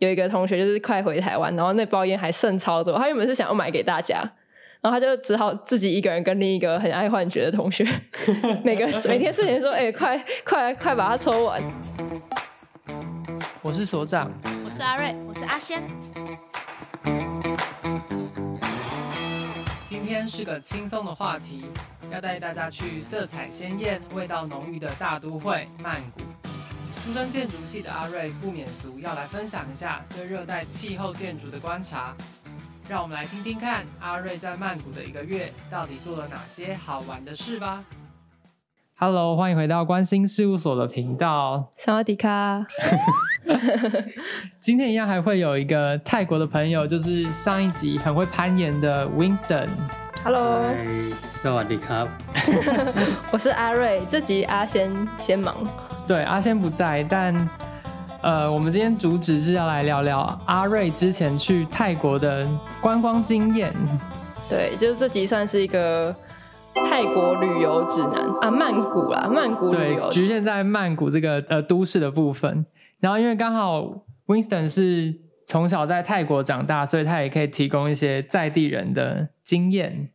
有一个同学就是快回台湾，然后那包烟还剩超多，他原本是想要买给大家，然后他就只好自己一个人跟另一个很爱幻觉的同学，每个每天睡前说：“哎、欸，快快快把它抽完。”我是所长，我是阿瑞，我是阿仙。今天是个轻松的话题，要带大家去色彩鲜艳、味道浓郁的大都会曼谷。出身建筑系的阿瑞不免俗，要来分享一下对热带气候建筑的观察。让我们来听听看阿瑞在曼谷的一个月到底做了哪些好玩的事吧。Hello，欢迎回到关心事务所的频道。萨瓦迪卡。今天一样还会有一个泰国的朋友，就是上一集很会攀岩的 Winston。Hello，萨瓦迪卡。我是阿瑞，这集阿先先忙。对，阿仙不在，但呃，我们今天主旨是要来聊聊阿瑞之前去泰国的观光经验。对，就是这集算是一个。泰国旅游指南啊，曼谷啦，曼谷旅游，局限在曼谷这个呃都市的部分。然后因为刚好 Winston 是从小在泰国长大，所以他也可以提供一些在地人的经验。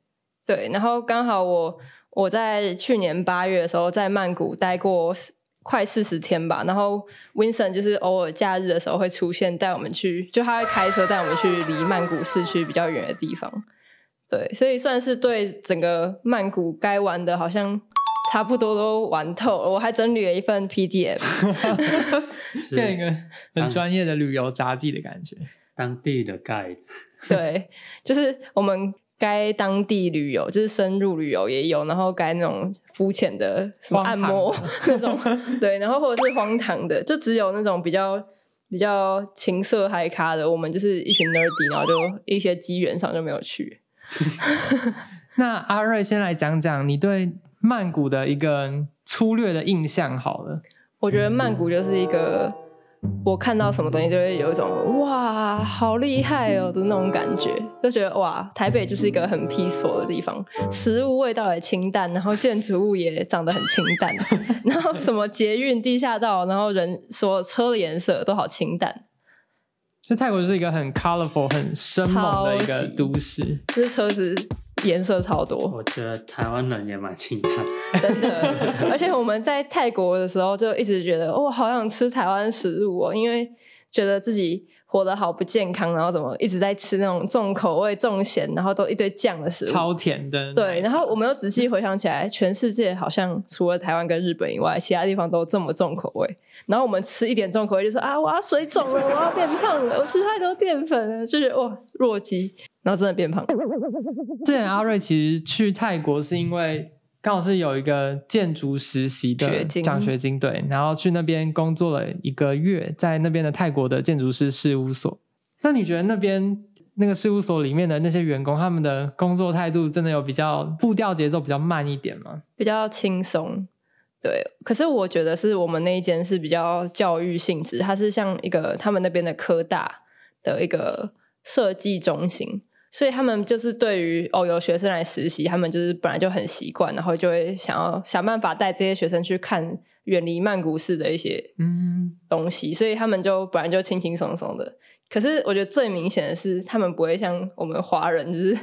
对，然后刚好我我在去年八月的时候在曼谷待过快四十天吧，然后 Winston 就是偶尔假日的时候会出现，带我们去，就他会开车带我们去离曼谷市区比较远的地方。对，所以算是对整个曼谷该玩的，好像差不多都玩透了。我还整理了一份 PDF，变一个很专业的旅游杂记的感觉。当地的 guide，对，就是我们该当地旅游，就是深入旅游也有，然后该那种肤浅的什么按摩 那种，对，然后或者是荒唐的，就只有那种比较比较情色嗨咖的，我们就是一群 nerdy，然后就一些机缘上就没有去。那阿瑞先来讲讲你对曼谷的一个粗略的印象好了。我觉得曼谷就是一个，我看到什么东西就会有一种哇，好厉害哦的那种感觉，就觉得哇，台北就是一个很 peaceful 的地方，食物味道也清淡，然后建筑物也长得很清淡，然后什么捷运、地下道，然后人所有车的颜色都好清淡。就泰国就是一个很 colorful、很生猛的一个都市，就是车子颜色超多。我觉得台湾人也蛮清淡，真的。而且我们在泰国的时候就一直觉得，哦，好想吃台湾食物哦，因为觉得自己。活得好不健康，然后怎么一直在吃那种重口味、重咸，然后都一堆酱的食物，超甜的。对，然后我们又仔细回想起来，全世界好像除了台湾跟日本以外，其他地方都这么重口味。然后我们吃一点重口味，就说啊，我要水肿了，我要变胖了，我吃太多淀粉了，就是哇弱鸡，然后真的变胖。之前阿瑞其实去泰国是因为。刚好是有一个建筑实习的奖学金，对，然后去那边工作了一个月，在那边的泰国的建筑师事务所。那你觉得那边那个事务所里面的那些员工，他们的工作态度真的有比较步调节奏比较慢一点吗？比较轻松，对。可是我觉得是我们那一间是比较教育性质，它是像一个他们那边的科大的一个设计中心。所以他们就是对于哦，有学生来实习，他们就是本来就很习惯，然后就会想要想办法带这些学生去看远离曼谷市的一些嗯东西，所以他们就本来就轻轻松松的。可是我觉得最明显的是，他们不会像我们华人，就是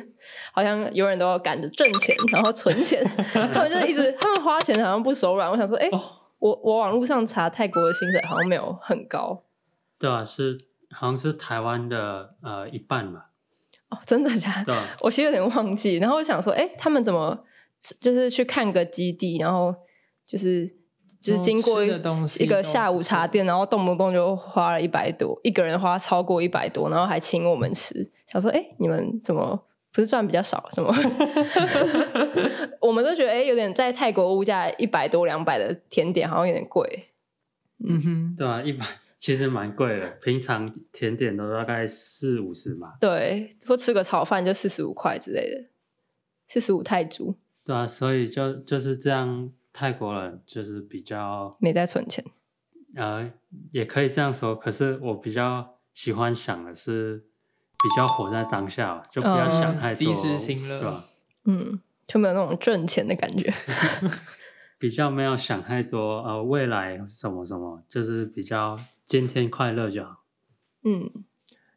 好像永远都要赶着挣钱，然后存钱，他们就一直他们花钱好像不手软。我想说，哎、欸，我我网络上查泰国的薪水好像没有很高，对啊，是好像是台湾的呃一半吧。哦，真的假的？我其实有点忘记。然后我想说，哎，他们怎么就是去看个基地，然后就是就是经过一个下午茶店，然后动不动就花了一百多，一个人花超过一百多，然后还请我们吃。想说，哎，你们怎么不是赚比较少？什么？我们都觉得，哎，有点在泰国物价一百多两百的甜点好像有点贵。嗯哼，对啊，一百。其实蛮贵的，平常甜点都大概四五十嘛。对，或吃个炒饭就四十五块之类的，四十五泰铢。对啊，所以就就是这样，泰国人就是比较没在存钱。呃，也可以这样说，可是我比较喜欢想的是，比较活在当下，就不要想太多，及时行乐，对吧？嗯，就没有那种挣钱的感觉。比较没有想太多，呃，未来什么什么，就是比较今天快乐就好。嗯，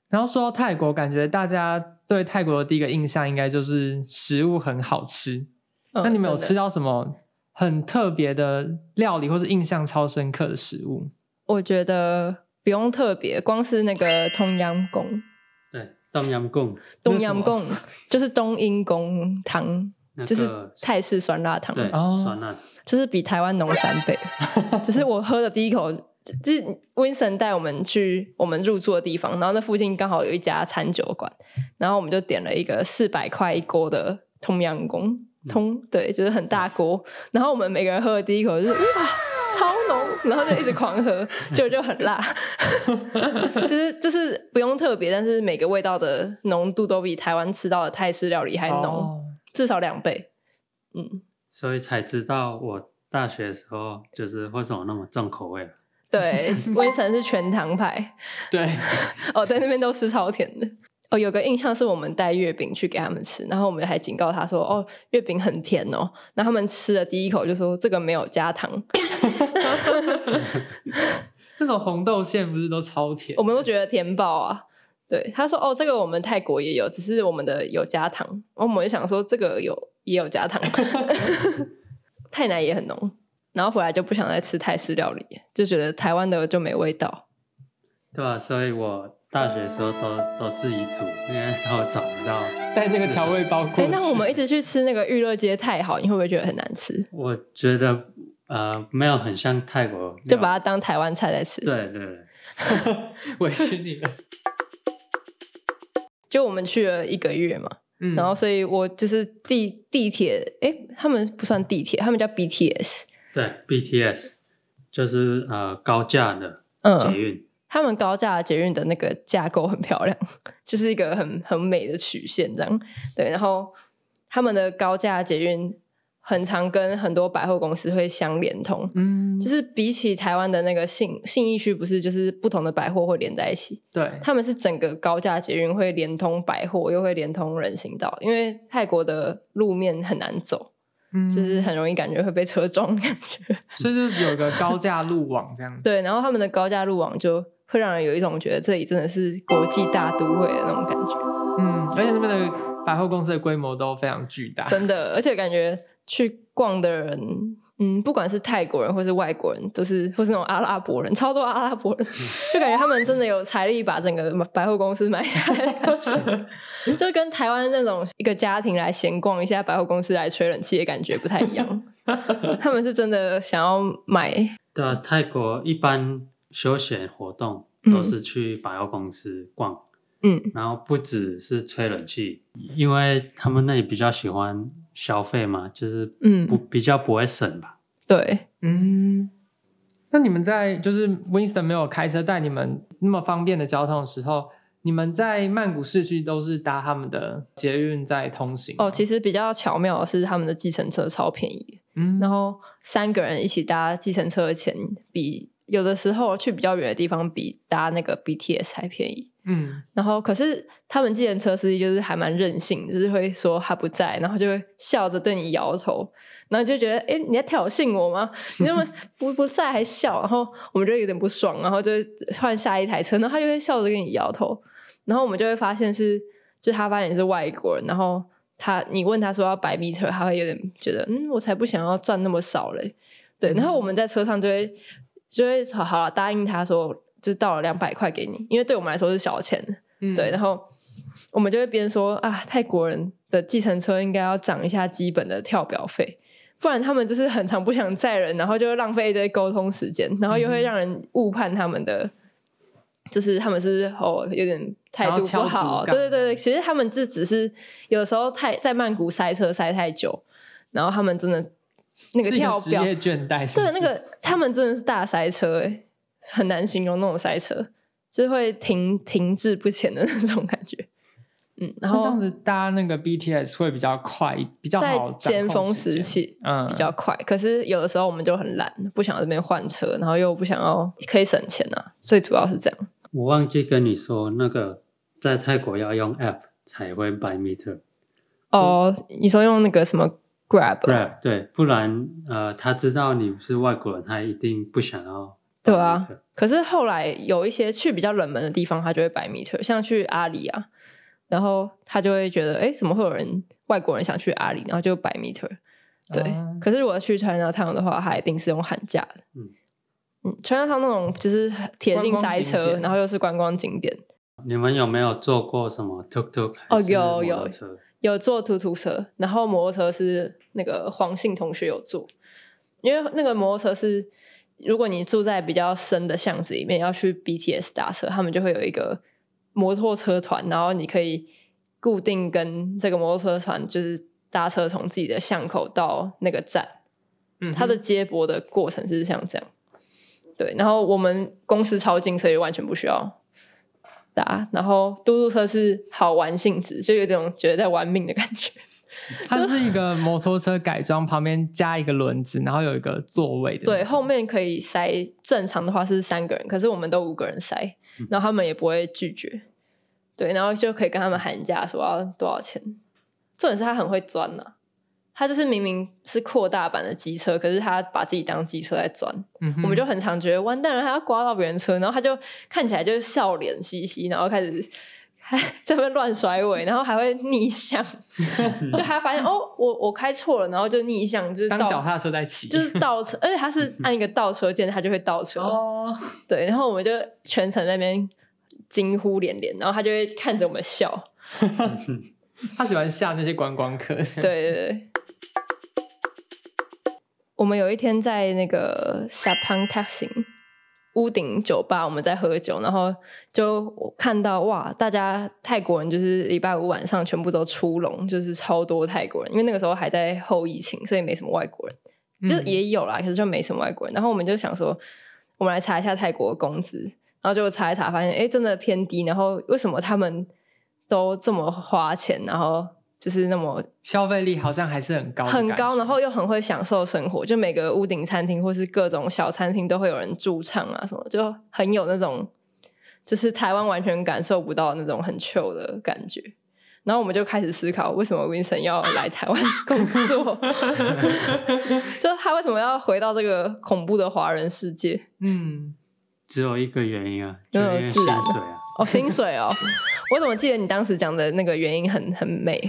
然后说到泰国，感觉大家对泰国的第一个印象应该就是食物很好吃。那、嗯、你们有吃到什么很特别的料理，或是印象超深刻的食物？我觉得不用特别，光是那个冬阴功，对，冬阴功，冬阴功就是冬阴功汤，就是泰式酸辣汤，对，哦、酸辣，就是比台湾浓三倍。就是我喝的第一口，就是 Winston 带我们去我们入住的地方，然后那附近刚好有一家餐酒馆，然后我们就点了一个四百块一锅的冬阴功。通对，就是很大锅，然后我们每个人喝的第一口就是哇，超浓，然后就一直狂喝，就就很辣。其 实就是不用特别，但是每个味道的浓度都比台湾吃到的泰式料理还浓，哦、至少两倍。嗯，所以才知道我大学的时候就是为什么那么重口味。对，威神是全糖派。对，哦，对，那边都吃超甜的。哦，有个印象是我们带月饼去给他们吃，然后我们还警告他说：“哦，月饼很甜哦。”那他们吃的第一口就说：“这个没有加糖。”这种红豆馅不是都超甜？我们都觉得甜爆啊！对，他说：“哦，这个我们泰国也有，只是我们的有加糖。”然后我们就想说：“这个有也有加糖。” 泰奶也很浓，然后回来就不想再吃泰式料理，就觉得台湾的就没味道。对啊，所以我。大学的时候都都自己煮，因为都找不到 带那个调味包过去。那我们一直去吃那个娱乐街太好，你会不会觉得很难吃？我觉得呃没有很像泰国，就把它当台湾菜在吃。对对对，委屈你了。就我们去了一个月嘛，嗯、然后所以我就是地地铁，哎、欸，他们不算地铁，他们叫 BTS。对，BTS 就是呃高架的捷运。嗯他们高架捷运的那个架构很漂亮，就是一个很很美的曲线这样。对，然后他们的高架捷运很常跟很多百货公司会相连通。嗯，就是比起台湾的那个信信义区，不是就是不同的百货会连在一起。对，他们是整个高架捷运会连通百货，又会连通人行道，因为泰国的路面很难走，嗯，就是很容易感觉会被车撞的感觉。所以就有个高架路网这样子。对，然后他们的高架路网就。会让人有一种觉得这里真的是国际大都会的那种感觉，嗯，而且那边的百货公司的规模都非常巨大，真的，而且感觉去逛的人，嗯，不管是泰国人或是外国人，都是或是那种阿拉伯人，超多阿拉伯人，就感觉他们真的有财力把整个百货公司买下来的感觉，就跟台湾那种一个家庭来闲逛一下百货公司来吹冷气的感觉不太一样，他们是真的想要买。对啊，泰国一般。休闲活动都是去百货公司逛，嗯，然后不只是吹冷气，因为他们那里比较喜欢消费嘛，就是嗯，不比较不会省吧？对，嗯。那你们在就是 Winston 没有开车带你们那么方便的交通的时候，你们在曼谷市区都是搭他们的捷运在通行？哦，其实比较巧妙的是他们的计程车超便宜，嗯，然后三个人一起搭计程车的钱比。有的时候去比较远的地方，比搭那个 BTS 还便宜。嗯，然后可是他们计程车司机就是还蛮任性，就是会说他不在，然后就会笑着对你摇头，然后就觉得哎，你在挑衅我吗？你怎么不不在还笑？然后我们就有点不爽，然后就换下一台车，然后他就会笑着跟你摇头，然后我们就会发现是，就他发现你是外国人，然后他你问他说要百米车，他会有点觉得嗯，我才不想要赚那么少嘞。对，然后我们在车上就会。就会好好了，答应他说，就到了两百块给你，因为对我们来说是小钱，嗯、对。然后我们就会边说啊，泰国人的计程车应该要涨一下基本的跳表费，不然他们就是很常不想载人，然后就会浪费一堆沟通时间，然后又会让人误判他们的，嗯、就是他们是哦有点态度不好，对对对对。其实他们这只是有的时候太在曼谷塞车塞太久，然后他们真的。那个跳表，职业倦怠是是？对，那个他们真的是大塞车，哎，很难形容那种塞车，就是会停停滞不前的 那种感觉。嗯，然后这样子搭那个 BTS 会比较快，比较好。在尖峰时期，嗯，比较快。可是有的时候我们就很懒，不想这边换车，然后又不想要可以省钱啊，最主要是这样。我忘记跟你说，那个在泰国要用 App 才会 by meter。哦，你说用那个什么？Grab，Grab，对，不然呃，他知道你是外国人，他一定不想要对啊，可是后来有一些去比较冷门的地方，他就会百米特，像去阿里啊，然后他就会觉得，哎，怎么会有人外国人想去阿里，然后就百米特。对，嗯、可是如果去 Chinatown 的话，他一定是用喊价的。嗯嗯，Chinatown 那种就是铁定塞车，然后又是观光景点。你们有没有坐过什么 tuk tuk？哦，有有有坐突突车，然后摩托车是那个黄信同学有坐，因为那个摩托车是如果你住在比较深的巷子里面，要去 BTS 搭车，他们就会有一个摩托车团，然后你可以固定跟这个摩托车团就是。搭车从自己的巷口到那个站，嗯，它的接驳的过程是像这样，对。然后我们公司超近，所以完全不需要搭。然后嘟嘟车是好玩性质，就有种觉得在玩命的感觉。它是一个摩托车改装，旁边加一个轮子，然后有一个座位的。对，后面可以塞。正常的话是三个人，可是我们都五个人塞，然后他们也不会拒绝。对，然后就可以跟他们喊价，说要多少钱。重点是他很会钻呐、啊，他就是明明是扩大版的机车，可是他把自己当机车在钻。嗯、我们就很常觉得完蛋了，他要刮到别人车，然后他就看起来就是笑脸嘻嘻，然后开始还在那边乱甩尾，然后还会逆向，就还发现哦，我我开错了，然后就逆向，就是当脚踏车在骑，就是倒车，而且他是按一个倒车键，他就会倒车。哦，对，然后我们就全程在那边惊呼连连，然后他就会看着我们笑。他喜欢吓那些观光客。对对对，我们有一天在那个 Sapang Taksin 屋顶酒吧，我们在喝酒，然后就看到哇，大家泰国人就是礼拜五晚上全部都出笼，就是超多泰国人，因为那个时候还在后疫情，所以没什么外国人，就也有啦，可是就没什么外国人。然后我们就想说，我们来查一下泰国的工资，然后就查一查，发现哎，真的偏低。然后为什么他们？都这么花钱，然后就是那么消费力好像还是很高，很高，然后又很会享受生活。就每个屋顶餐厅或是各种小餐厅都会有人驻唱啊，什么就很有那种，就是台湾完全感受不到那种很 chill 的感觉。然后我们就开始思考，为什么 Vincent 要来台湾工作？就他为什么要回到这个恐怖的华人世界？嗯，只有一个原因啊，就因为薪水啊。哦，薪水哦。我怎么记得你当时讲的那个原因很很美？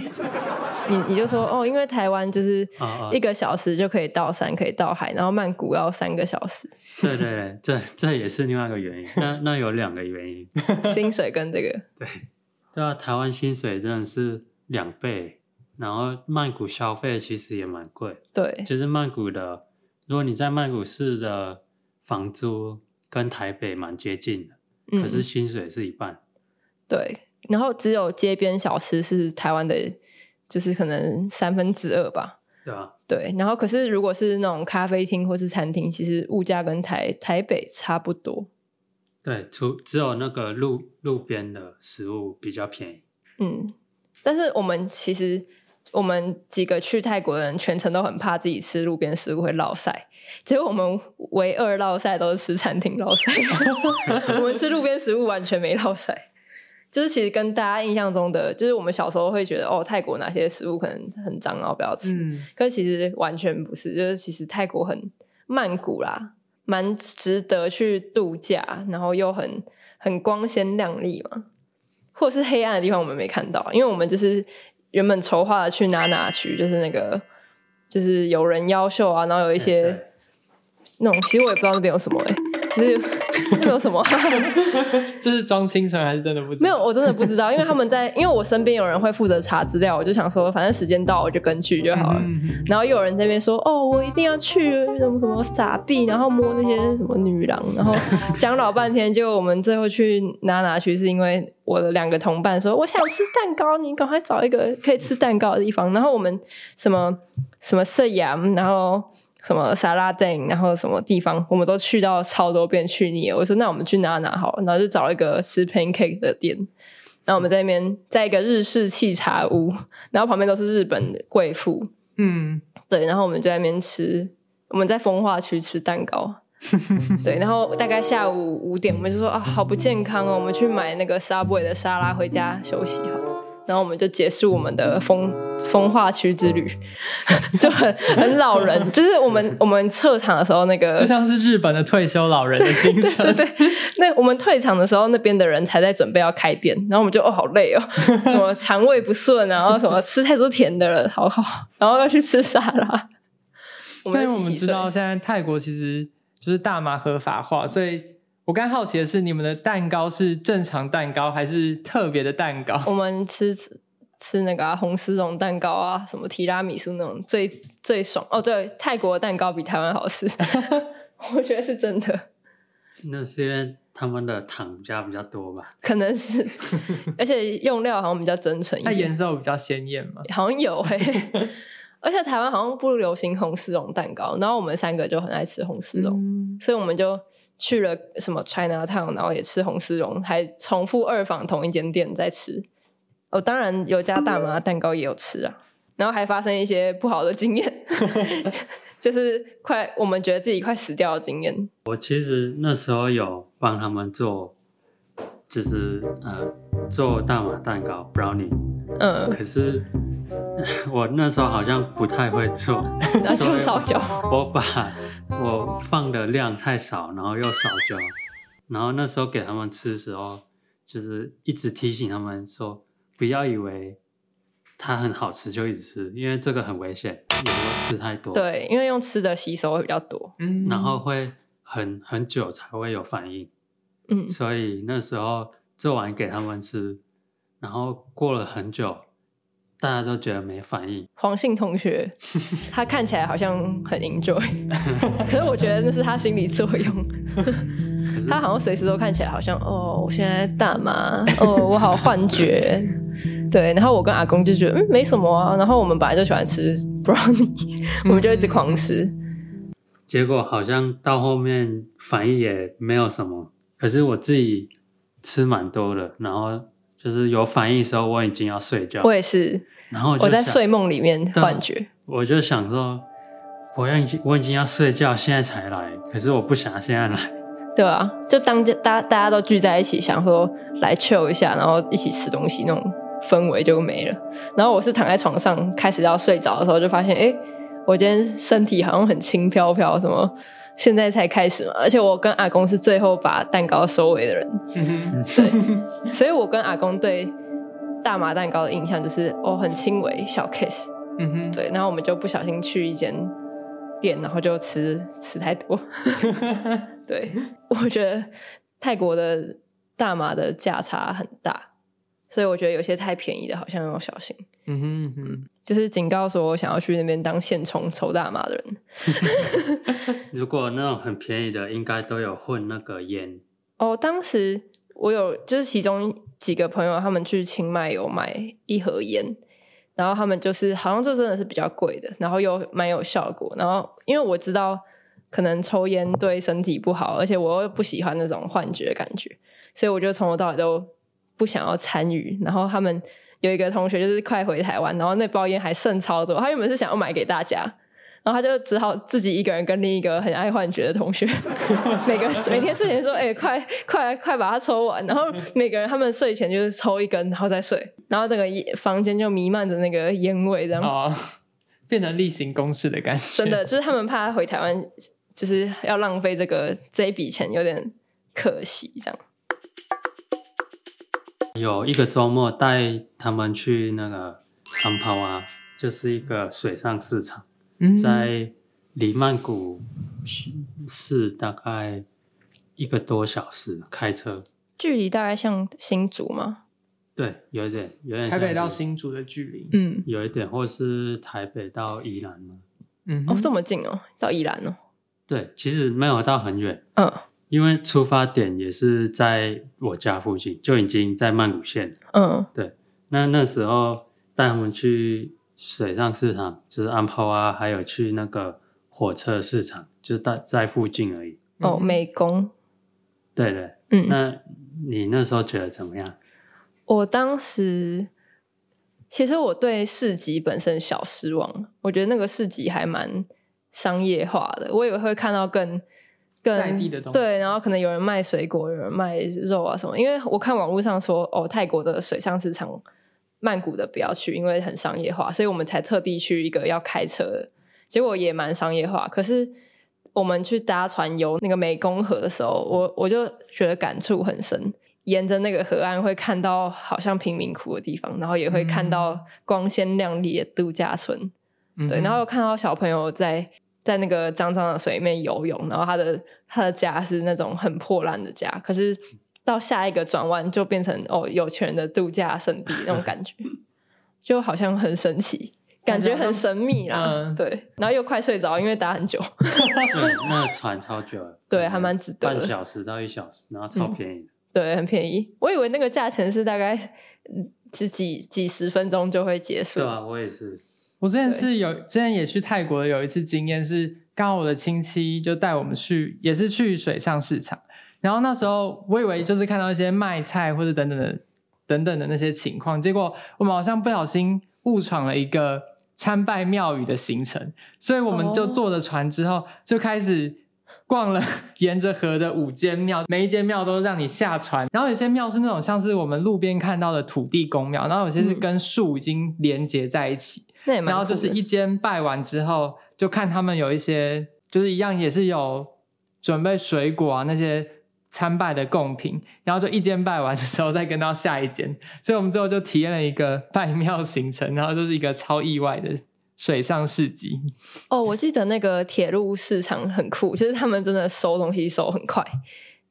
你你就说哦，因为台湾就是一个小时就可以到山，可以到海，然后曼谷要三个小时。对对对，这这也是另外一个原因。那那有两个原因，薪水跟这个。对对啊，台湾薪水真的是两倍，然后曼谷消费其实也蛮贵。对，就是曼谷的，如果你在曼谷市的房租跟台北蛮接近的，嗯、可是薪水是一半。对。然后只有街边小吃是台湾的，就是可能三分之二吧。对啊。对，然后可是如果是那种咖啡厅或是餐厅，其实物价跟台台北差不多。对，除只有那个路路边的食物比较便宜。嗯，但是我们其实我们几个去泰国的人全程都很怕自己吃路边食物会落塞，结果我们唯二落塞都是吃餐厅落塞，我们吃路边食物完全没落塞。就是其实跟大家印象中的，就是我们小时候会觉得哦，泰国哪些食物可能很脏，然后不要吃。嗯，可是其实完全不是，就是其实泰国很曼谷啦，蛮值得去度假，然后又很很光鲜亮丽嘛。或是黑暗的地方我们没看到，因为我们就是原本筹划的去哪哪去，就是那个就是有人妖秀啊，然后有一些那种，其实我也不知道那边有什么哎、欸。是 没有什么？这是装清纯还是真的不知道？没有，我真的不知道，因为他们在，因为我身边有人会负责查资料，我就想说，反正时间到我就跟去就好了。嗯、然后又有人在那边说，哦，我一定要去什么什么傻逼，然后摸那些什么女郎，然后讲老半天。结果我们最后去哪哪去，是因为我的两个同伴说，我想吃蛋糕，你赶快找一个可以吃蛋糕的地方。然后我们什么什么色阳，然后。什么沙拉店，然后什么地方，我们都去到超多遍去腻了。我说那我们去哪哪好了，然后就找了一个吃 pancake 的店。然后我们在那边在一个日式沏茶屋，然后旁边都是日本的贵妇。嗯，对。然后我们就在那边吃，我们在风化区吃蛋糕。对。然后大概下午五点，我们就说啊，好不健康哦，我们去买那个 Subway 的沙拉回家休息好。然后我们就结束我们的风风化区之旅，就很很老人，就是我们我们撤场的时候，那个就像是日本的退休老人的行程。对，对对，那我们退场的时候，那边的人才在准备要开店，然后我们就哦好累哦，什么肠胃不顺，然后什么吃太多甜的了，好好，然后要去吃沙拉。因为我们知道现在泰国其实就是大麻合法化，所以。我刚好奇的是，你们的蛋糕是正常蛋糕还是特别的蛋糕？我们吃吃那个、啊、红丝绒蛋糕啊，什么提拉米苏那种最最爽哦。对，泰国的蛋糕比台湾好吃，我觉得是真的。那是因为他们的糖加比较多吧？可能是，而且用料好像比较真诚一点。它颜色比较鲜艳嘛？好像有嘿、欸。而且台湾好像不流行红丝绒蛋糕，然后我们三个就很爱吃红丝绒，嗯、所以我们就。去了什么 China Town，然后也吃红丝绒，还重复二访同一间店在吃。哦，当然有家大麻蛋糕也有吃啊，然后还发生一些不好的经验，就是快我们觉得自己快死掉的经验。我其实那时候有帮他们做，就是呃做大麻蛋糕 brownie，嗯，可是。我那时候好像不太会做，那就烧焦。我把我放的量太少，然后又烧焦。然后那时候给他们吃的时候，就是一直提醒他们说，不要以为它很好吃就一直吃，因为这个很危险，有时候吃太多。对，因为用吃的吸收会比较多，嗯，然后会很很久才会有反应，嗯，所以那时候做完给他们吃，然后过了很久。大家都觉得没反应。黄信同学，他看起来好像很 enjoy，可是我觉得那是他心理作用。他好像随时都看起来好像哦，我现在大麻，哦，我好幻觉。对，然后我跟阿公就觉得嗯没什么啊，然后我们本来就喜欢吃 brownie，我们就一直狂吃。结果好像到后面反应也没有什么，可是我自己吃蛮多的，然后。就是有反应的时候，我已经要睡觉。我也是，然后我，我在睡梦里面幻觉。我就想说，我要已经我已经要睡觉，现在才来，可是我不想现在来。对啊，就当大大家都聚在一起，想说来 chill 一下，然后一起吃东西，那种氛围就没了。然后我是躺在床上开始要睡着的时候，就发现，哎，我今天身体好像很轻飘飘，什么。现在才开始嘛，而且我跟阿公是最后把蛋糕收尾的人，对，所以我跟阿公对大麻蛋糕的印象就是哦，很轻微小 case，嗯哼，对，然后我们就不小心去一间店，然后就吃吃太多，对，我觉得泰国的大麻的价差很大，所以我觉得有些太便宜的，好像要小心，嗯哼嗯哼。就是警告说，我想要去那边当现充抽大麻的人。如果那种很便宜的，应该都有混那个烟。哦，当时我有，就是其中几个朋友，他们去清迈有买一盒烟，然后他们就是好像这真的是比较贵的，然后又蛮有效果。然后因为我知道可能抽烟对身体不好，而且我又不喜欢那种幻觉感觉，所以我就从头到尾都不想要参与。然后他们。有一个同学就是快回台湾，然后那包烟还剩超多，他原本是想要买给大家，然后他就只好自己一个人跟另一个很爱幻觉的同学，每个每天睡前说：“哎、欸，快快快把它抽完。”然后每个人他们睡前就是抽一根，然后再睡，然后整个房间就弥漫着那个烟味，这样哦，变成例行公事的感觉。真的，就是他们怕他回台湾，就是要浪费这个这一笔钱，有点可惜，这样。有一个周末带他们去那个安帕瓦，就是一个水上市场，嗯、在离曼谷市大概一个多小时开车，距离大概像新竹吗？对，有一点，有点。台北到新竹的距离，嗯，有一点，或是台北到宜兰吗？嗯，哦，这么近哦，到宜兰哦。对，其实没有到很远，嗯。因为出发点也是在我家附近，就已经在曼谷县。嗯，对。那那时候带他们去水上市场，就是安泡啊，还有去那个火车市场，就在在附近而已。哦，美工。对对。嗯。那你那时候觉得怎么样？我当时其实我对市集本身小失望，我觉得那个市集还蛮商业化的，我以为会看到更。在地的东西。对，然后可能有人卖水果，有人卖肉啊什么。因为我看网络上说，哦，泰国的水上市场曼谷的不要去，因为很商业化，所以我们才特地去一个要开车的，结果也蛮商业化。可是我们去搭船游那个湄公河的时候，我我就觉得感触很深。沿着那个河岸会看到好像贫民窟的地方，然后也会看到光鲜亮丽的度假村，嗯、对，然后又看到小朋友在在那个脏脏的水里面游泳，然后他的他的家是那种很破烂的家，可是。到下一个转弯就变成哦，有钱人的度假胜地那种感觉，就好像很神奇，感觉很神秘啦。嗯、对，然后又快睡着，因为打很久。对，那个船超久了。对，还蛮值得。半小时到一小时，然后超便宜、嗯。对，很便宜。我以为那个价钱是大概是几几十分钟就会结束。对啊，我也是。我之前是有，之前也去泰国有一次经验是，刚好我的亲戚就带我们去，也是去水上市场。然后那时候我以为就是看到一些卖菜或者等等的等等的那些情况，结果我们好像不小心误闯了一个参拜庙宇的行程，所以我们就坐着船之后就开始逛了 沿着河的五间庙，每一间庙都让你下船。然后有些庙是那种像是我们路边看到的土地公庙，然后有些是跟树已经连接在一起。嗯、然后就是一间拜完之后，就看他们有一些就是一样也是有准备水果啊那些。参拜的贡品，然后就一间拜完的时候再跟到下一间，所以我们最后就体验了一个拜庙行程，然后就是一个超意外的水上市集。哦，我记得那个铁路市场很酷，就是他们真的收东西收很快，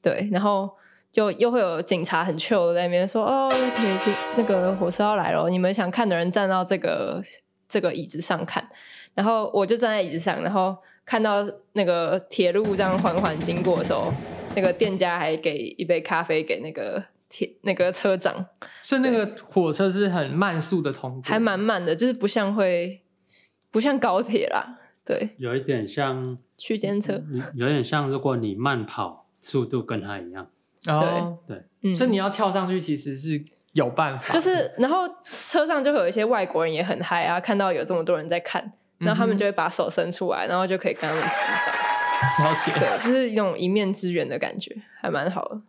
对，然后又又会有警察很 chill 在那边说：“哦，铁那个火车要来了，你们想看的人站到这个这个椅子上看。”然后我就站在椅子上，然后看到那个铁路这样缓缓经过的时候。那个店家还给一杯咖啡给那个铁那个车长，所以那个火车是很慢速的通过，还蛮慢的，就是不像会不像高铁啦，对，有一点像区间车，有点像如果你慢跑，速度跟他一样，哦、对。对、嗯，所以你要跳上去其实是有办法，就是然后车上就会有一些外国人也很嗨啊，看到有这么多人在看，然后他们就会把手伸出来，然后就可以跟他们击掌。了解，对，就是一种一面之缘的感觉，还蛮好的，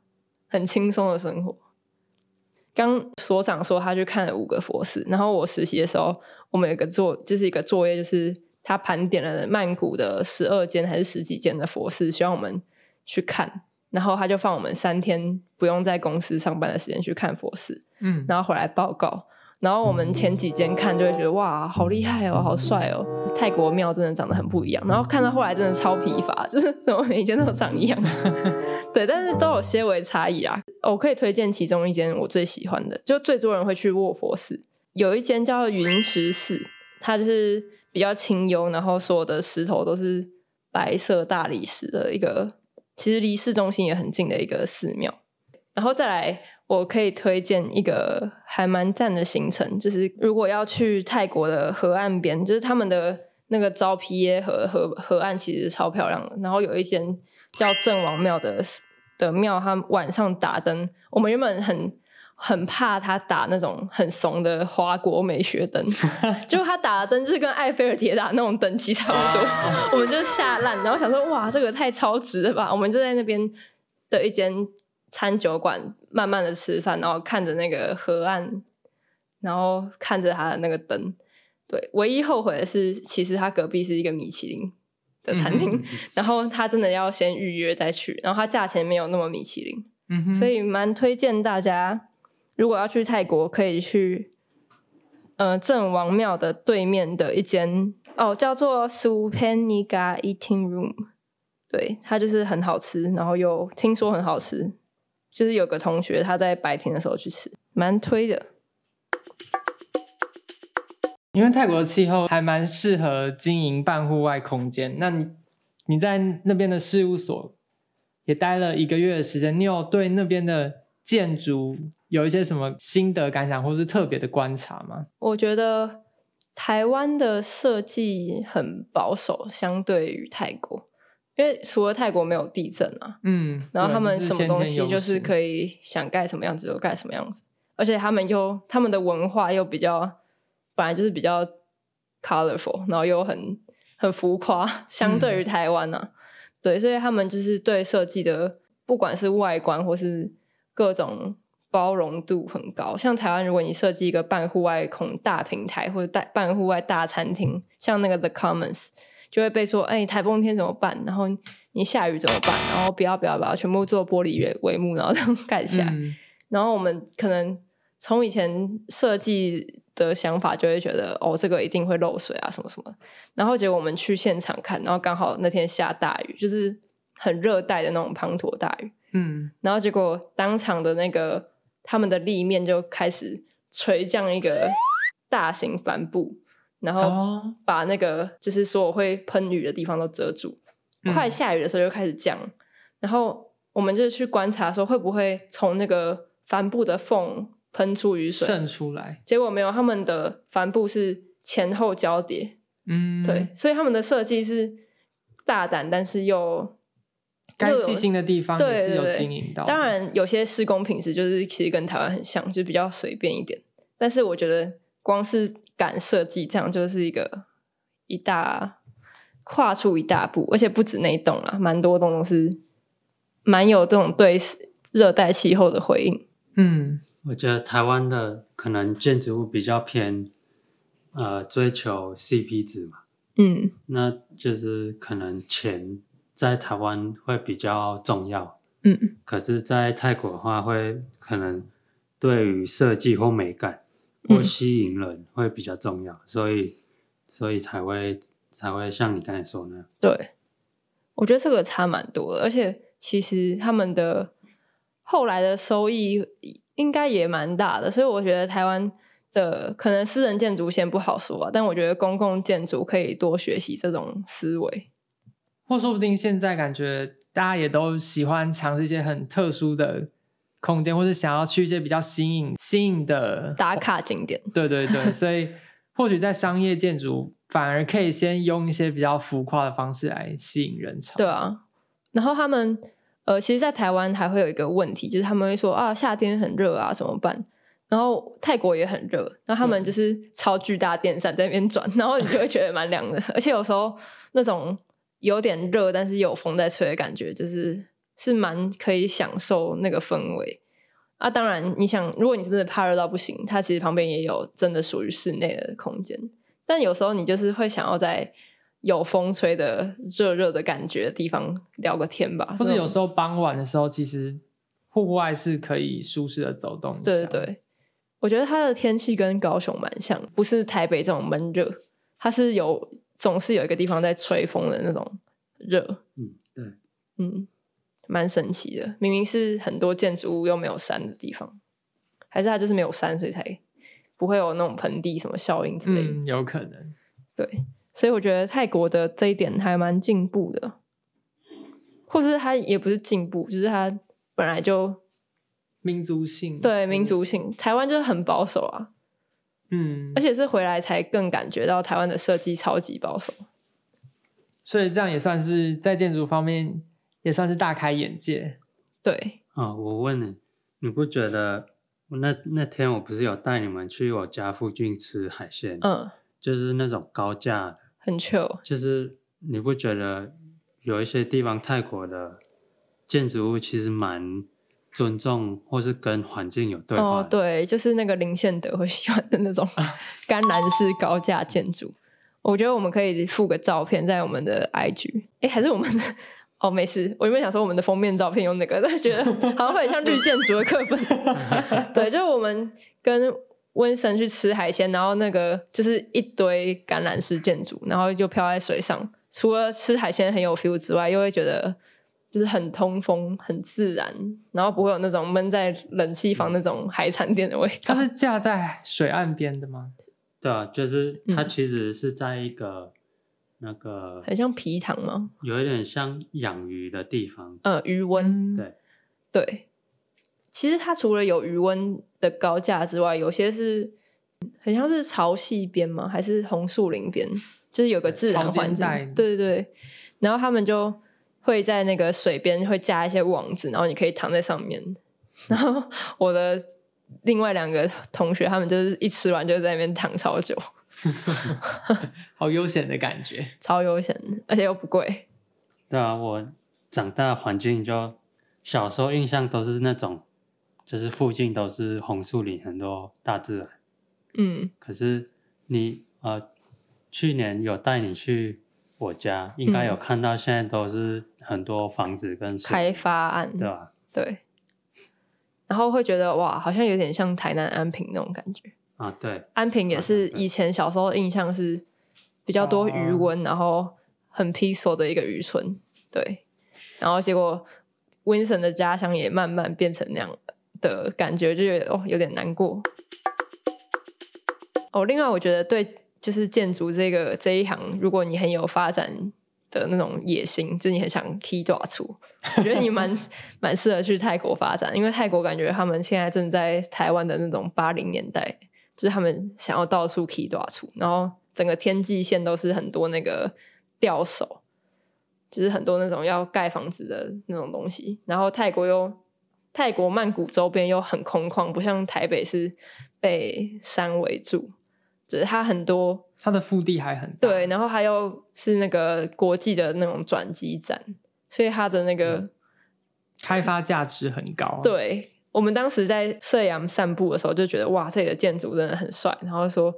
很轻松的生活。刚所长说他去看了五个佛寺，然后我实习的时候，我们有一个作，就是一个作业，就是他盘点了曼谷的十二间还是十几间的佛寺，希望我们去看，然后他就放我们三天不用在公司上班的时间去看佛寺，嗯，然后回来报告。然后我们前几间看就会觉得哇，好厉害哦，好帅哦！泰国庙真的长得很不一样。然后看到后来真的超疲乏，就是怎么每一间都长一样。对，但是都有些微差异啊。我可以推荐其中一间我最喜欢的，就最多人会去卧佛寺，有一间叫云石寺，它就是比较清幽，然后所有的石头都是白色大理石的一个，其实离市中心也很近的一个寺庙。然后再来。我可以推荐一个还蛮赞的行程，就是如果要去泰国的河岸边，就是他们的那个昭披耶河河河岸其实超漂亮的。然后有一间叫郑王庙的的庙，它晚上打灯。我们原本很很怕他打那种很怂的花国美学灯，结果他打的灯就是跟埃菲尔铁塔那种等级差不多，我们就吓烂。然后想说，哇，这个太超值了吧！我们就在那边的一间。餐酒馆慢慢的吃饭，然后看着那个河岸，然后看着他的那个灯。对，唯一后悔的是，其实他隔壁是一个米其林的餐厅，嗯、然后他真的要先预约再去，然后他价钱没有那么米其林，嗯、所以蛮推荐大家，如果要去泰国，可以去呃郑王庙的对面的一间哦，叫做 Supennega Eating Room，对，它就是很好吃，然后又听说很好吃。就是有个同学他在白天的时候去吃，蛮推的。因为泰国的气候还蛮适合经营半户外空间。那你你在那边的事务所也待了一个月的时间，你有对那边的建筑有一些什么心得感想，或是特别的观察吗？我觉得台湾的设计很保守，相对于泰国。因为除了泰国没有地震啊，嗯，然后他们什么东西就是可以想盖什么样子就盖什么样子，而且他们又他们的文化又比较本来就是比较 colorful，然后又很很浮夸，相对于台湾啊，嗯，对，所以他们就是对设计的不管是外观或是各种包容度很高。像台湾，如果你设计一个半户外空大平台或者大半户外大餐厅，像那个 The Commons，就会被说：“哎，台风天怎么办？然后你下雨怎么办？然后不要不要不要，全部做玻璃帷帷幕，然后这样盖起来。嗯”然后我们可能从以前设计的想法就会觉得：“哦，这个一定会漏水啊，什么什么。”然后结果我们去现场看，然后刚好那天下大雨，就是很热带的那种滂沱大雨。嗯，然后结果当场的那个他们的立面就开始垂降一个大型帆布，然后把那个就是说我会喷雨的地方都遮住。嗯、快下雨的时候就开始降，然后我们就去观察说会不会从那个帆布的缝喷出雨水渗出来。结果没有，他们的帆布是前后交叠。嗯，对，所以他们的设计是大胆，但是又。该细心的地方也是有经营到。当然，有些施工品质就是其实跟台湾很像，就比较随便一点。但是我觉得，光是敢设计这样，就是一个一大跨出一大步，而且不止那一栋啦，蛮多栋都是蛮有这种对热带气候的回应。嗯，我觉得台湾的可能建筑物比较偏呃追求 CP 值嘛，嗯，那就是可能钱。在台湾会比较重要，嗯，可是，在泰国的话，会可能对于设计或美感或吸引人会比较重要，嗯、所以，所以才会才会像你刚才说那样。对，我觉得这个差蛮多的，而且其实他们的后来的收益应该也蛮大的，所以我觉得台湾的可能私人建筑先不好说啊，但我觉得公共建筑可以多学习这种思维。或说不定现在感觉大家也都喜欢尝试一些很特殊的空间，或是想要去一些比较新颖、新颖的打卡景点。对对对，所以或许在商业建筑反而可以先用一些比较浮夸的方式来吸引人潮。对啊，然后他们呃，其实，在台湾还会有一个问题，就是他们会说啊，夏天很热啊，怎么办？然后泰国也很热，然后他们就是超巨大电扇在那边转，然后你就会觉得蛮凉的，而且有时候那种。有点热，但是有风在吹的感觉，就是是蛮可以享受那个氛围啊。当然，你想，如果你真的怕热到不行，它其实旁边也有真的属于室内的空间。但有时候你就是会想要在有风吹的热热的感觉的地方聊个天吧。或者有时候傍晚的时候，其实户外是可以舒适的走动。对对对，我觉得它的天气跟高雄蛮像，不是台北这种闷热，它是有。总是有一个地方在吹风的那种热，嗯，对，嗯，蛮神奇的。明明是很多建筑物又没有山的地方，还是它就是没有山，所以才不会有那种盆地什么效应之类的。嗯，有可能。对，所以我觉得泰国的这一点还蛮进步的，或是它也不是进步，就是它本来就民族性，对，民族性。台湾就是很保守啊。嗯，而且是回来才更感觉到台湾的设计超级保守，所以这样也算是在建筑方面也算是大开眼界。对，啊、哦，我问你，你不觉得那那天我不是有带你们去我家附近吃海鲜？嗯，就是那种高价的，很 chill。就是你不觉得有一些地方泰国的建筑物其实蛮。尊重或是跟环境有对话。哦，对，就是那个林宪德会喜欢的那种 甘蓝式高价建筑。我觉得我们可以附个照片在我们的 IG。哎，还是我们的哦，没事。我原本想说我们的封面照片用那个，但是觉得好像会很像绿建筑的课本。对，就是我们跟温森去吃海鲜，然后那个就是一堆橄榄式建筑，然后就漂在水上。除了吃海鲜很有 feel 之外，又会觉得。就是很通风、很自然，然后不会有那种闷在冷气房那种海产店的味道。它是架在水岸边的吗？对啊，就是它其实是在一个那个很像皮塘吗？有一点像养鱼的地方。呃，鱼温。对对，其实它除了有鱼温的高架之外，有些是很像是潮汐边吗？还是红树林边？就是有个自然环境。对对对，然后他们就。会在那个水边会加一些网子，然后你可以躺在上面。然后我的另外两个同学，他们就是一吃完就在那边躺超久，好悠闲的感觉，超悠闲，而且又不贵。对啊，我长大的环境就小时候印象都是那种就是附近都是红树林，很多大自然。嗯，可是你呃，去年有带你去我家，应该有看到现在都是很多房子跟开发案，对吧？对。然后会觉得哇，好像有点像台南安平那种感觉啊。对，安平也是以前小时候印象是比较多余温，然后很 peaceful 的一个渔村。对，然后结果 Winston 的家乡也慢慢变成那样的感觉，就觉得哦，有点难过。哦，另外我觉得对，就是建筑这个这一行，如果你很有发展的那种野心，就你很想起大厝，我觉得你蛮 蛮适合去泰国发展，因为泰国感觉他们现在正在台湾的那种八零年代，就是他们想要到处起大厝，然后整个天际线都是很多那个吊手，就是很多那种要盖房子的那种东西，然后泰国又泰国曼谷周边又很空旷，不像台北是被山围住。就是它很多，它的腹地还很大，对，然后还有是那个国际的那种转机站，所以它的那个、嗯、开发价值很高。对，我们当时在射阳散步的时候就觉得哇，这里的建筑真的很帅，然后说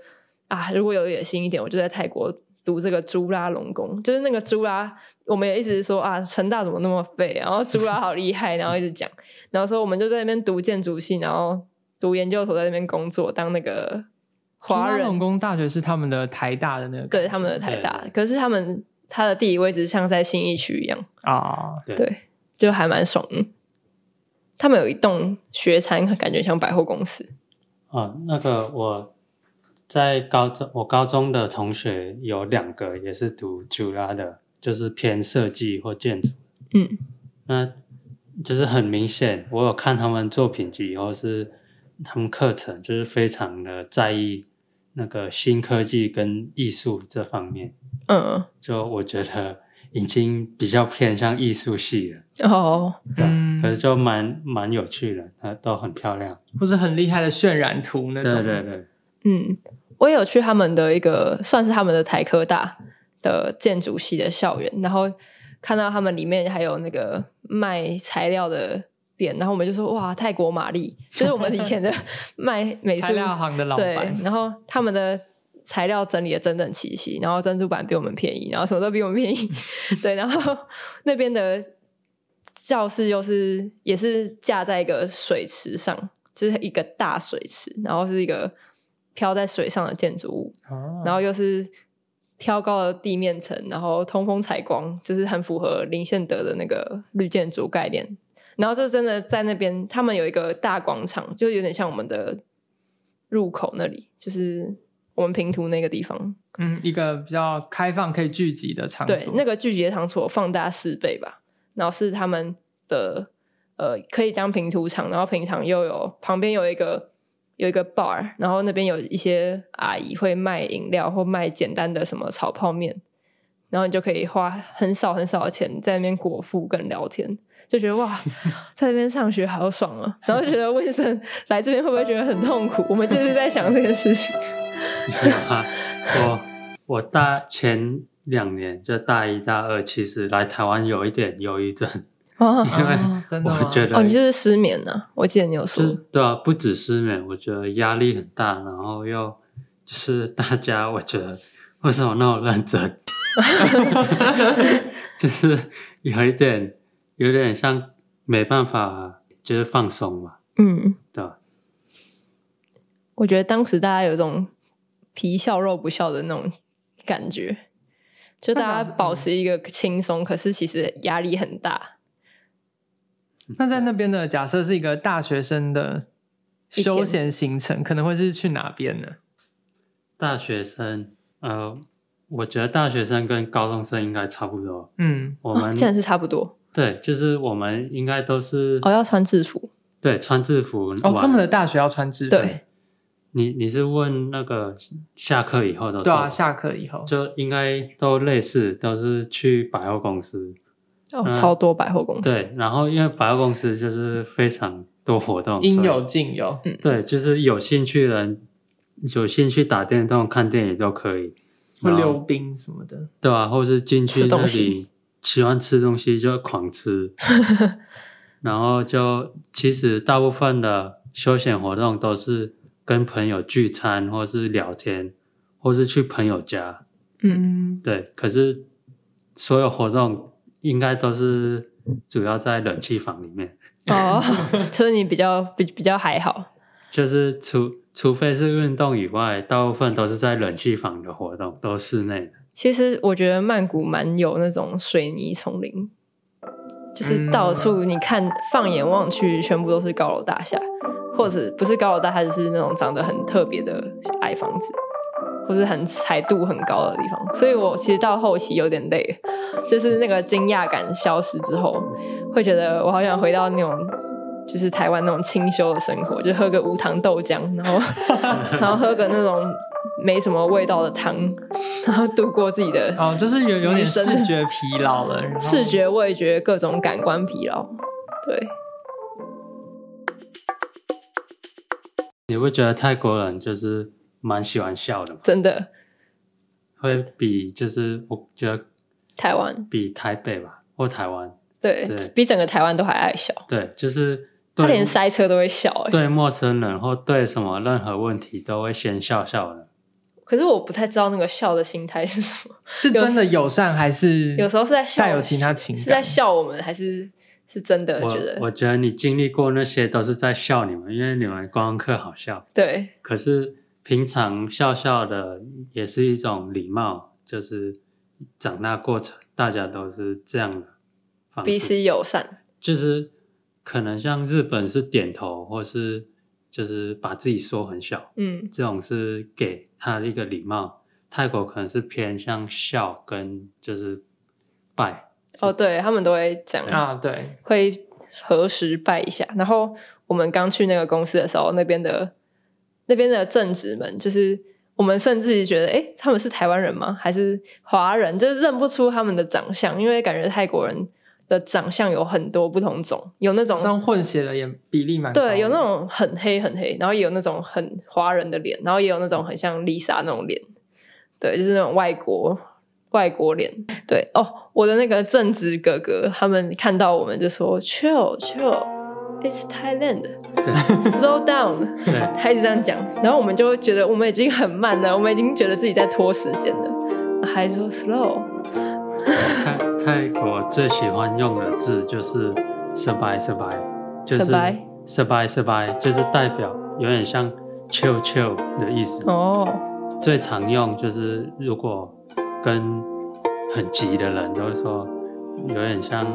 啊，如果有野心一点，我就在泰国读这个朱拉隆功，就是那个朱拉，我们也一直说啊，成大怎么那么废，然后朱拉好厉害，然后一直讲，然后说我们就在那边读建筑系，然后读研究所，在那边工作当那个。华人。农工大学是他们的台大的那个，对，他们的台大，可是他们他的地理位置像在新义区一样。啊，对，就还蛮爽的。他们有一栋学餐，感觉像百货公司。哦，那个我在高中，我高中的同学有两个也是读 Ju ฬ a 的，就是偏设计或建筑。嗯，那就是很明显，我有看他们作品集，或是他们课程，就是非常的在意。那个新科技跟艺术这方面，嗯，就我觉得已经比较偏向艺术系了。哦，对，嗯，可是就蛮蛮有趣的，它都很漂亮，或是很厉害的渲染图那种。对对对，嗯，我也有去他们的一个算是他们的台科大的建筑系的校园，然后看到他们里面还有那个卖材料的。店，然后我们就说哇，泰国玛丽就是我们以前的卖美术材料行的老板。对，然后他们的材料整理的整整齐齐，然后珍珠板比我们便宜，然后什么都比我们便宜。对，然后那边的教室又是也是架在一个水池上，就是一个大水池，然后是一个飘在水上的建筑物，哦、然后又是挑高的地面层，然后通风采光，就是很符合林献德的那个绿建筑概念。然后就真的在那边，他们有一个大广场，就有点像我们的入口那里，就是我们平图那个地方。嗯，一个比较开放可以聚集的场所。对，那个聚集的场所放大四倍吧。然后是他们的呃，可以当平图场，然后平常又有旁边有一个有一个 bar，然后那边有一些阿姨会卖饮料或卖简单的什么炒泡面，然后你就可以花很少很少的钱在那边果腹跟聊天。就觉得哇，在那边上学好爽啊！然后就觉得温森来这边会不会觉得很痛苦？我们就是在想这件事情。我我大前两年就大一、大二，其实来台湾有一点忧郁症，哦、因为真的我觉得哦，你就是失眠呢、啊？我记得你有说，对啊，不止失眠，我觉得压力很大，然后又就是大家，我觉得为什么那么认真？就是有一点。有点像没办法，就是放松嘛。嗯，对吧？我觉得当时大家有一种皮笑肉不笑的那种感觉，就大家保持一个轻松，可是其实压力很大。那在那边的假设是一个大学生的休闲行程，可能会是去哪边呢？大学生，呃，我觉得大学生跟高中生应该差不多。嗯，我们竟然是差不多。对，就是我们应该都是哦，要穿制服。对，穿制服。哦，他们的大学要穿制服。对，你你是问那个下课以后的？对啊，下课以后就应该都类似，都是去百货公司。哦，超多百货公司。对，然后因为百货公司就是非常多活动，应有尽有。嗯，对，就是有兴趣的人，有兴趣打电动、看电影都可以，会溜冰什么的。对啊，或是进去那里。喜欢吃东西就狂吃，然后就其实大部分的休闲活动都是跟朋友聚餐，或是聊天，或是去朋友家。嗯，对。可是所有活动应该都是主要在冷气房里面。哦，所以你比较比比较还好。就是除除非是运动以外，大部分都是在冷气房的活动，都室内的。其实我觉得曼谷蛮有那种水泥丛林，就是到处你看，放眼望去，全部都是高楼大厦，或者不是高楼大厦，就是那种长得很特别的矮房子，或是很彩度很高的地方。所以我其实到后期有点累，就是那个惊讶感消失之后，会觉得我好想回到那种，就是台湾那种清修的生活，就喝个无糖豆浆，然后 然后喝个那种。没什么味道的汤，然后度过自己的哦，就是有有点视觉疲劳了，视觉、味觉各种感官疲劳。对，你会觉得泰国人就是蛮喜欢笑的吗？真的，会比就是我觉得台湾比台北吧，或台湾对，对比整个台湾都还爱笑。对，就是。他连塞车都会笑，欸，对陌生人或对什么任何问题都会先笑笑的。可是我不太知道那个笑的心态是什么，是真的友善还是有时候是在笑，带有其他情感？是在笑我们还是是真的觉得？我，我觉得你经历过那些都是在笑你们，因为你们观光客好笑。对，可是平常笑笑的也是一种礼貌，就是长大过程大家都是这样的方式，彼此友善，就是。可能像日本是点头，或是就是把自己缩很小，嗯，这种是给他的一个礼貌。泰国可能是偏向笑跟就是拜，哦，对他们都会这样啊，对，会核实拜一下。然后我们刚去那个公司的时候，那边的那边的正职们，就是我们甚至觉得，哎，他们是台湾人吗？还是华人？就是认不出他们的长相，因为感觉泰国人。的长相有很多不同种，有那种像混血的也比例蛮高。对，有那种很黑很黑，然后也有那种很华人的脸，然后也有那种很像 Lisa 那种脸，对，就是那种外国外国脸。对哦，我的那个正直哥哥，他们看到我们就说 Chill Chill，It's Thailand，对，Slow down，对，他一直这样讲，然后我们就会觉得我们已经很慢了，我们已经觉得自己在拖时间了，还说 Slow。泰泰国最喜欢用的字就是 “sabai sabai”，就是 “sabai sabai”，就是代表有点像 “chill chill” 的意思。哦，最常用就是如果跟很急的人都会说，有点像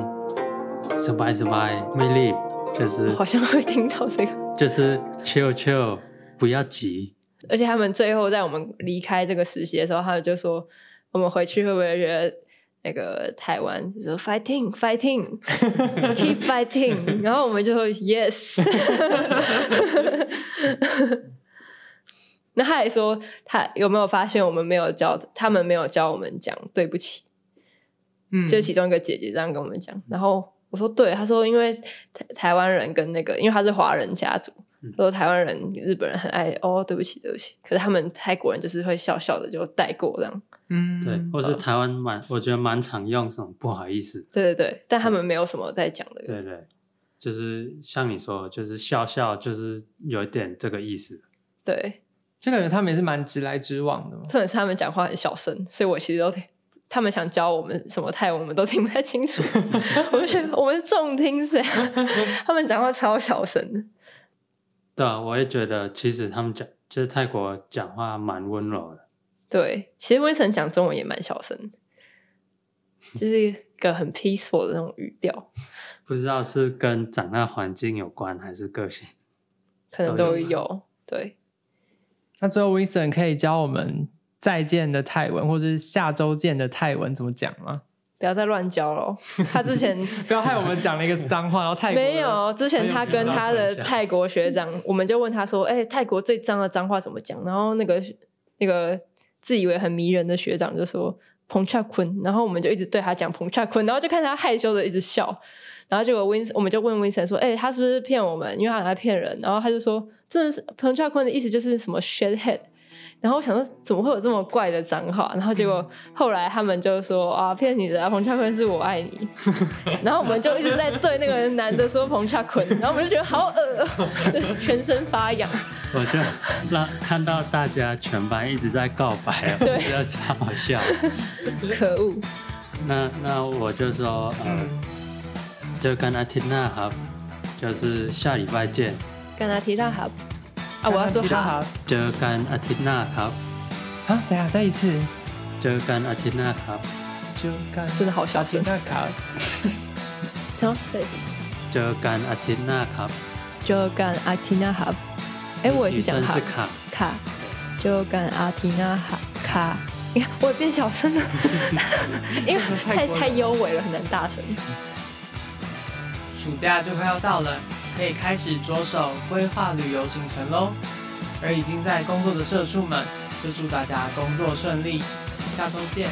“sabai sabai”，“may live”，就是好像会听到这个，就是 “chill chill”，不要急。而且他们最后在我们离开这个实习的时候，他们就说：“我们回去会不会觉得？”那个台湾就说 fighting fighting keep fighting，然后我们就说 yes。那他还说他有没有发现我们没有教他们没有教我们讲对不起？嗯，就其中一个姐姐这样跟我们讲。然后我说对，他说因为台台湾人跟那个因为他是华人家族，说台湾人日本人很爱哦对不起对不起，可是他们泰国人就是会笑笑的就带过这样。嗯，对，或是台湾蛮，我觉得蛮常用什么不好意思。对对对，但他们没有什么在讲的。对对，就是像你说，就是笑笑，就是有一点这个意思。对，就感觉他们也是蛮直来直往的。重点是他们讲话很小声，所以我其实都听，他们想教我们什么泰文，我们都听不太清楚。我就觉得我们重听噻，他们讲话超小声的。对啊，我也觉得，其实他们讲，就是泰国讲话蛮温柔的。对，其实威森讲中文也蛮小声，就是一个很 peaceful 的那种语调。不知道是跟长大环境有关，还是个性，可能都有。有对，那最后威森可以教我们再见的泰文，或者是下周见的泰文怎么讲吗？不要再乱教了。他之前 不要害我们讲了一个脏话，然后泰国没有。之前他跟他的泰国学长，我们就问他说：“哎、欸，泰国最脏的脏话怎么讲？”然后那个那个。自以为很迷人的学长就说“彭恰坤”，然后我们就一直对他讲“彭恰坤”，然后就看他害羞的一直笑，然后结果 Win 我们就问 Vincent 说：“哎、欸，他是不是骗我们？因为他很爱骗人。”然后他就说：“这是彭恰坤的意思，就是什么 shit head。”然后我想说，怎么会有这么怪的脏话？然后结果后来他们就说啊，骗你的啊，彭恰坤是我爱你。然后我们就一直在对那个男的说彭恰坤，然后我们就觉得好恶，全身发痒。我就让看到大家全班一直在告白，我觉得超好笑。可恶。那那我就说，嗯，就跟阿缇娜好，就是下礼拜见。跟阿缇娜好。啊！我要说好，เจอกันอาทิตย์หน้าครับ啊，等下再一次，เจอกันอาทิตย์หน้าครับเจอกัน真的好小声。什么？对。เจอกันอาทิตย์หน้าครับเจอกันอาทิตย์หน้าครับ哎，我也是讲卡卡卡。เจอกันอาทิตย์หน้าครับ卡。你看，我也变小声了，因为太太优美了，很难大声。 暑假就快要到了。可以开始着手规划旅游行程喽，而已经在工作的社畜们，就祝大家工作顺利，下周见。